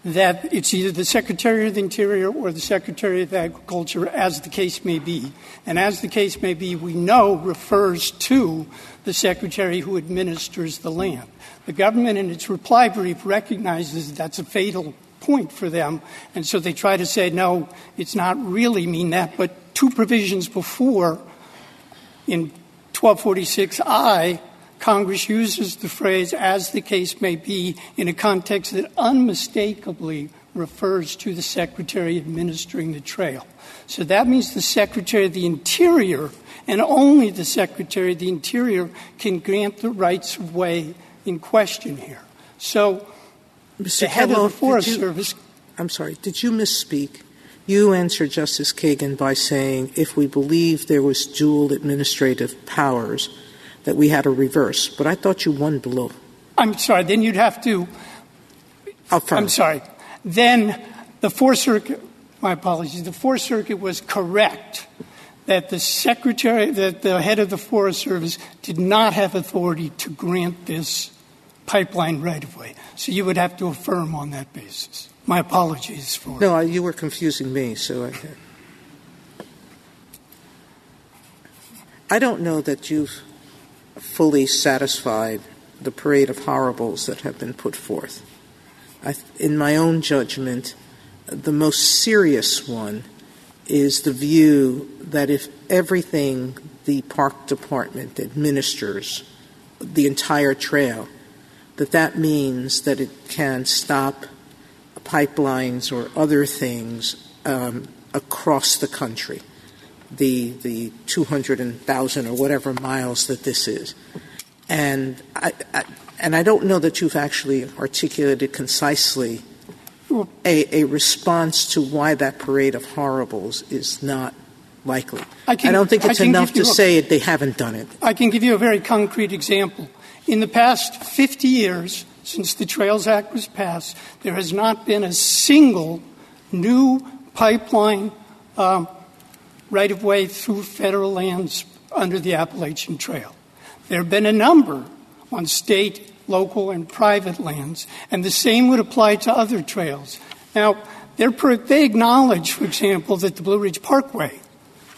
that it's either the Secretary of the Interior or the Secretary of Agriculture, as the case may be. And as the case may be, we know refers to the Secretary who administers the land. The government, in its reply brief, recognizes that's a fatal point for them, and so they try to say, no, it's not really mean that. But two provisions before, in 1246I, Congress uses the phrase as the case may be in a context that unmistakably refers to the Secretary administering the trail. So that means the Secretary of the Interior and only the Secretary of the Interior can grant the rights of way in question here. So
Mr.
the head of the Forest
you-
Service
I'm sorry, did you misspeak? You answered Justice Kagan by saying if we believe there was dual administrative powers, that we had a reverse. But I thought you won below.
I'm sorry, then you'd have to
Affirm.
I'm sorry. Then the Fourth Circuit, my apologies, the Fourth Circuit was correct that the Secretary, that the head of the Forest Service did not have authority to grant this pipeline right of way. So you would have to affirm on that basis. My apologies for
No, you were confusing me, so I. I don't know that you've fully satisfied the parade of horribles that have been put forth. I, in my own judgment, the most serious one is the view that if everything the park department administers, the entire trail, that that means that it can stop pipelines or other things um, across the country, the the 200,000 or whatever miles that this is. And I, I, and I don't know that you've actually articulated concisely a, a response to why that parade of horribles is not likely.
I, can,
don't think it's enough to
a,
say they haven't done it.
I can give you a very concrete example. In the past 50 years, since the Trails Act was passed, there has not been a single new pipeline um, right of way through federal lands under the Appalachian Trail. There have been a number on state, local, and private lands, and the same would apply to other trails. Now, they acknowledge, for example, that the Blue Ridge Parkway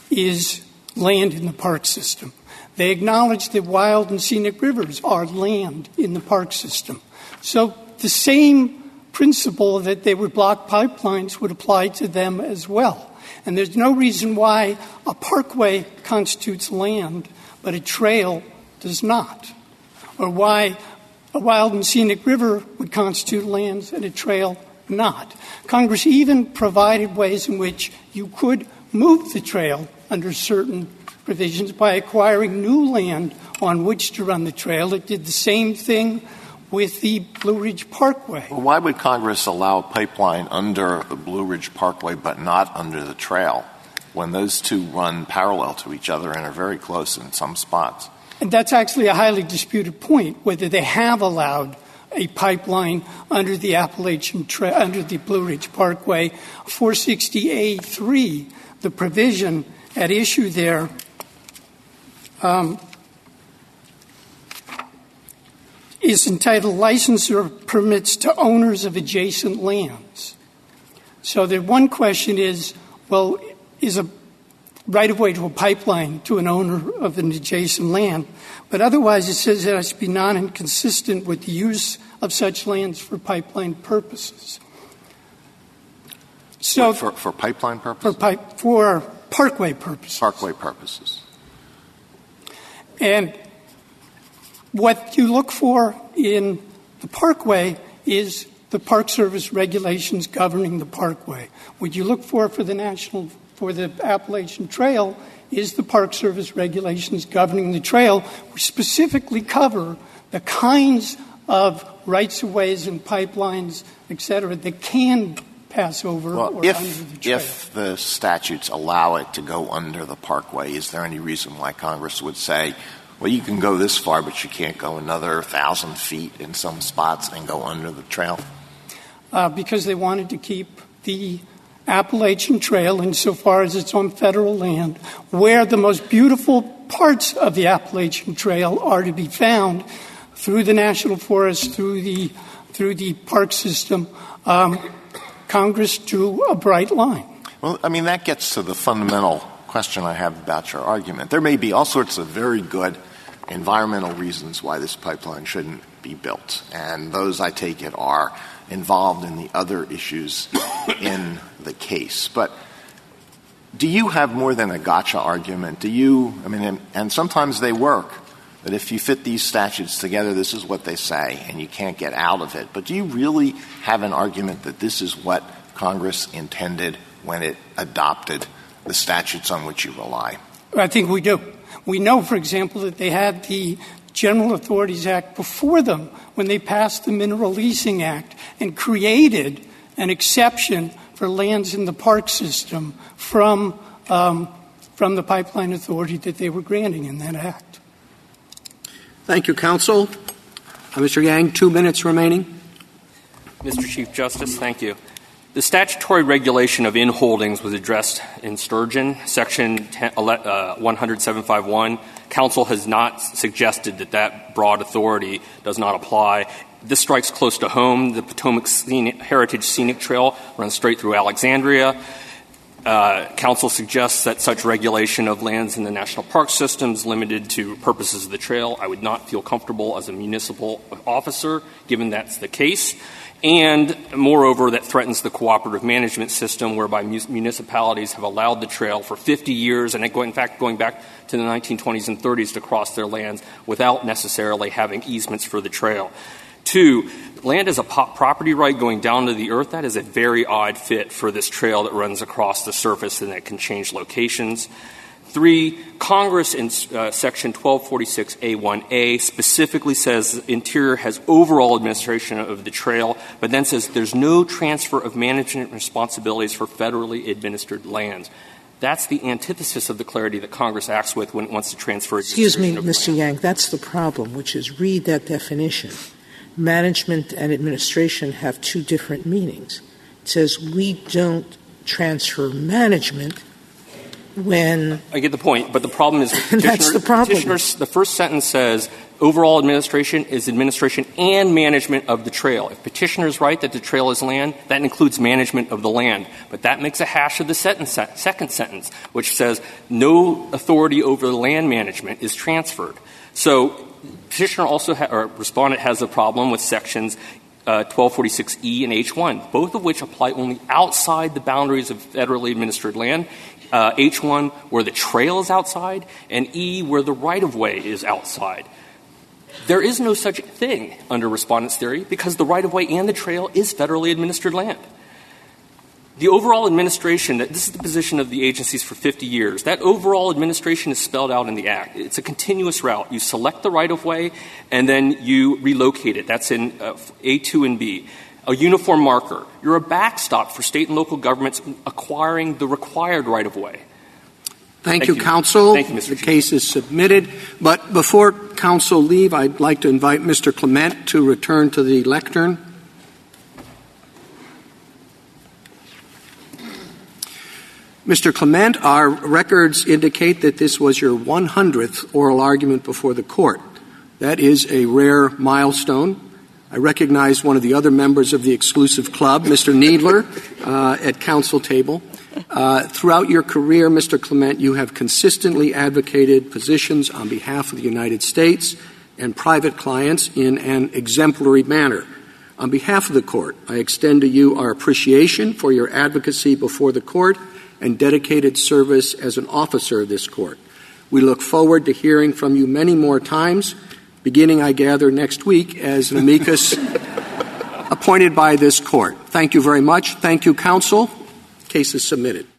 is land in the park system. They acknowledge that wild and scenic rivers are land in the park system. So the same principle that they would block pipelines would apply to them as well. And there's no reason why a parkway constitutes land, but a trail does not, or why a wild and scenic river would constitute lands and a trail not. Congress even provided ways in which you could move the trail under certain provisions by acquiring new land on which to run the trail. It did the same thing with the Blue Ridge Parkway.
Well, why would Congress allow a pipeline under the Blue Ridge Parkway but not under the trail when those two run parallel to each other and are very close in some spots?
And that's actually a highly disputed point, whether they have allowed a pipeline under the Appalachian Trail, under the Blue Ridge Parkway. 460A3, the provision at issue there, Um, is entitled License or Permits to Owners of Adjacent Lands. So the one question is, well, is a right of way to a pipeline to an owner of an adjacent land. But otherwise, it says it has to be non inconsistent with the use of such lands for pipeline purposes.
So for, for pipeline purposes?
For, pipe, for parkway purposes.
Parkway purposes.
And what you look for in the parkway is the Park Service regulations governing the parkway. What you look for for the national for the Appalachian Trail is the Park Service regulations governing the trail, which specifically cover the kinds of rights of ways and pipelines, et cetera, that can pass over
well,
or
if,
under the.
If the statutes allow it to go under the parkway, is there any reason why Congress would say, well, you can go this far, but you can't go another thousand feet in some spots and go under the trail?
Uh, because they wanted to keep the Appalachian Trail insofar as it's on federal land, where the most beautiful parts of the Appalachian Trail are to be found through the national forest, through the through the park system. Um, Congress drew a bright line.
Well, I mean that gets to the fundamental question I have about your argument. There may be all sorts of very good environmental reasons why this pipeline shouldn't be built, and those I take it are involved in the other issues [coughs] in the case. But do you have more than a gotcha argument? Do you, I mean, and, and sometimes they work, that if you fit these statutes together, this is what they say, and you can't get out of it. But do you really have an argument that this is what Congress intended when it adopted the statutes on which you rely?
I think we do. We know, for example, that they had the General Authorities Act before them when they passed the Mineral Leasing Act and created an exception for lands in the park system from, um, from the pipeline authority that they were granting in that act.
Thank you, counsel. Uh, Mr. Yang, two minutes remaining.
Mr. Chief Justice, thank you. The statutory regulation of inholdings was addressed in Sturgeon, Section 10, uh, 10751. Counsel has not suggested that that broad authority does not apply. This strikes close to home. The Potomac Scenic, Heritage Scenic Trail runs straight through Alexandria. Uh, counsel suggests that such regulation of lands in the national park system is limited to purposes of the trail. I would not feel comfortable as a municipal officer, given that's the case. And moreover, that threatens the cooperative management system, whereby municipalities have allowed the trail for 50 years, and in fact, going back to the 1920s and 30s to cross their lands without necessarily having easements for the trail. Two, land is a property right going down to the earth. That is a very odd fit for this trail that runs across the surface and that can change locations. Three, Congress in uh, Section 1246A1A specifically says Interior has overall administration of the trail, but then says there's no transfer of management responsibilities for federally administered lands. That's the antithesis of the clarity that Congress acts with when it wants to transfer.
Excuse me, Mr. Yang, that's the problem, which is read that definition. Management and administration have two different meanings. It says we don't transfer management when
I get the point, but the problem is [laughs]
That's the problem.
The first sentence says overall administration is administration and management of the trail. If petitioner is right that the trail is land, that includes management of the land. But that makes a hash of the sentence, second sentence, which says no authority over land management is transferred. So petitioner also or respondent has a problem with sections uh, 1246E and H1, both of which apply only outside the boundaries of federally administered land uh, H1 where the trail is outside, and E where the right of way is outside. There is no such thing under respondent's theory because the right of way and the trail is federally administered land. The overall administration, this is the position of the agencies for 50 years, that overall administration is spelled out in the Act. It's a continuous route. You select the right of way and then you relocate it. That's in uh, A2 and B a uniform marker. You're a backstop for state and local governments acquiring the required right of way.
Thank, Thank you, you, counsel.
Thank you, Mr.
The
Chief.
case is submitted. But before counsel leave, I'd like to invite Mr. Clement to return to the lectern. Mr. Clement, our records indicate that this was your 100th oral argument before the court. That is a rare milestone. I recognize one of the other members of the exclusive club, Mr. Kneedler, [laughs] uh, at council table. Uh, throughout your career, Mr. Clement, you have consistently advocated positions on behalf of the United States and private clients in an exemplary manner. On behalf of the court, I extend to you our appreciation for your advocacy before the court and dedicated service as an officer of this court. We look forward to hearing from you many more times beginning, I gather, next week as an amicus [laughs] appointed by this court. Thank you very much. Thank you, counsel. Case is submitted.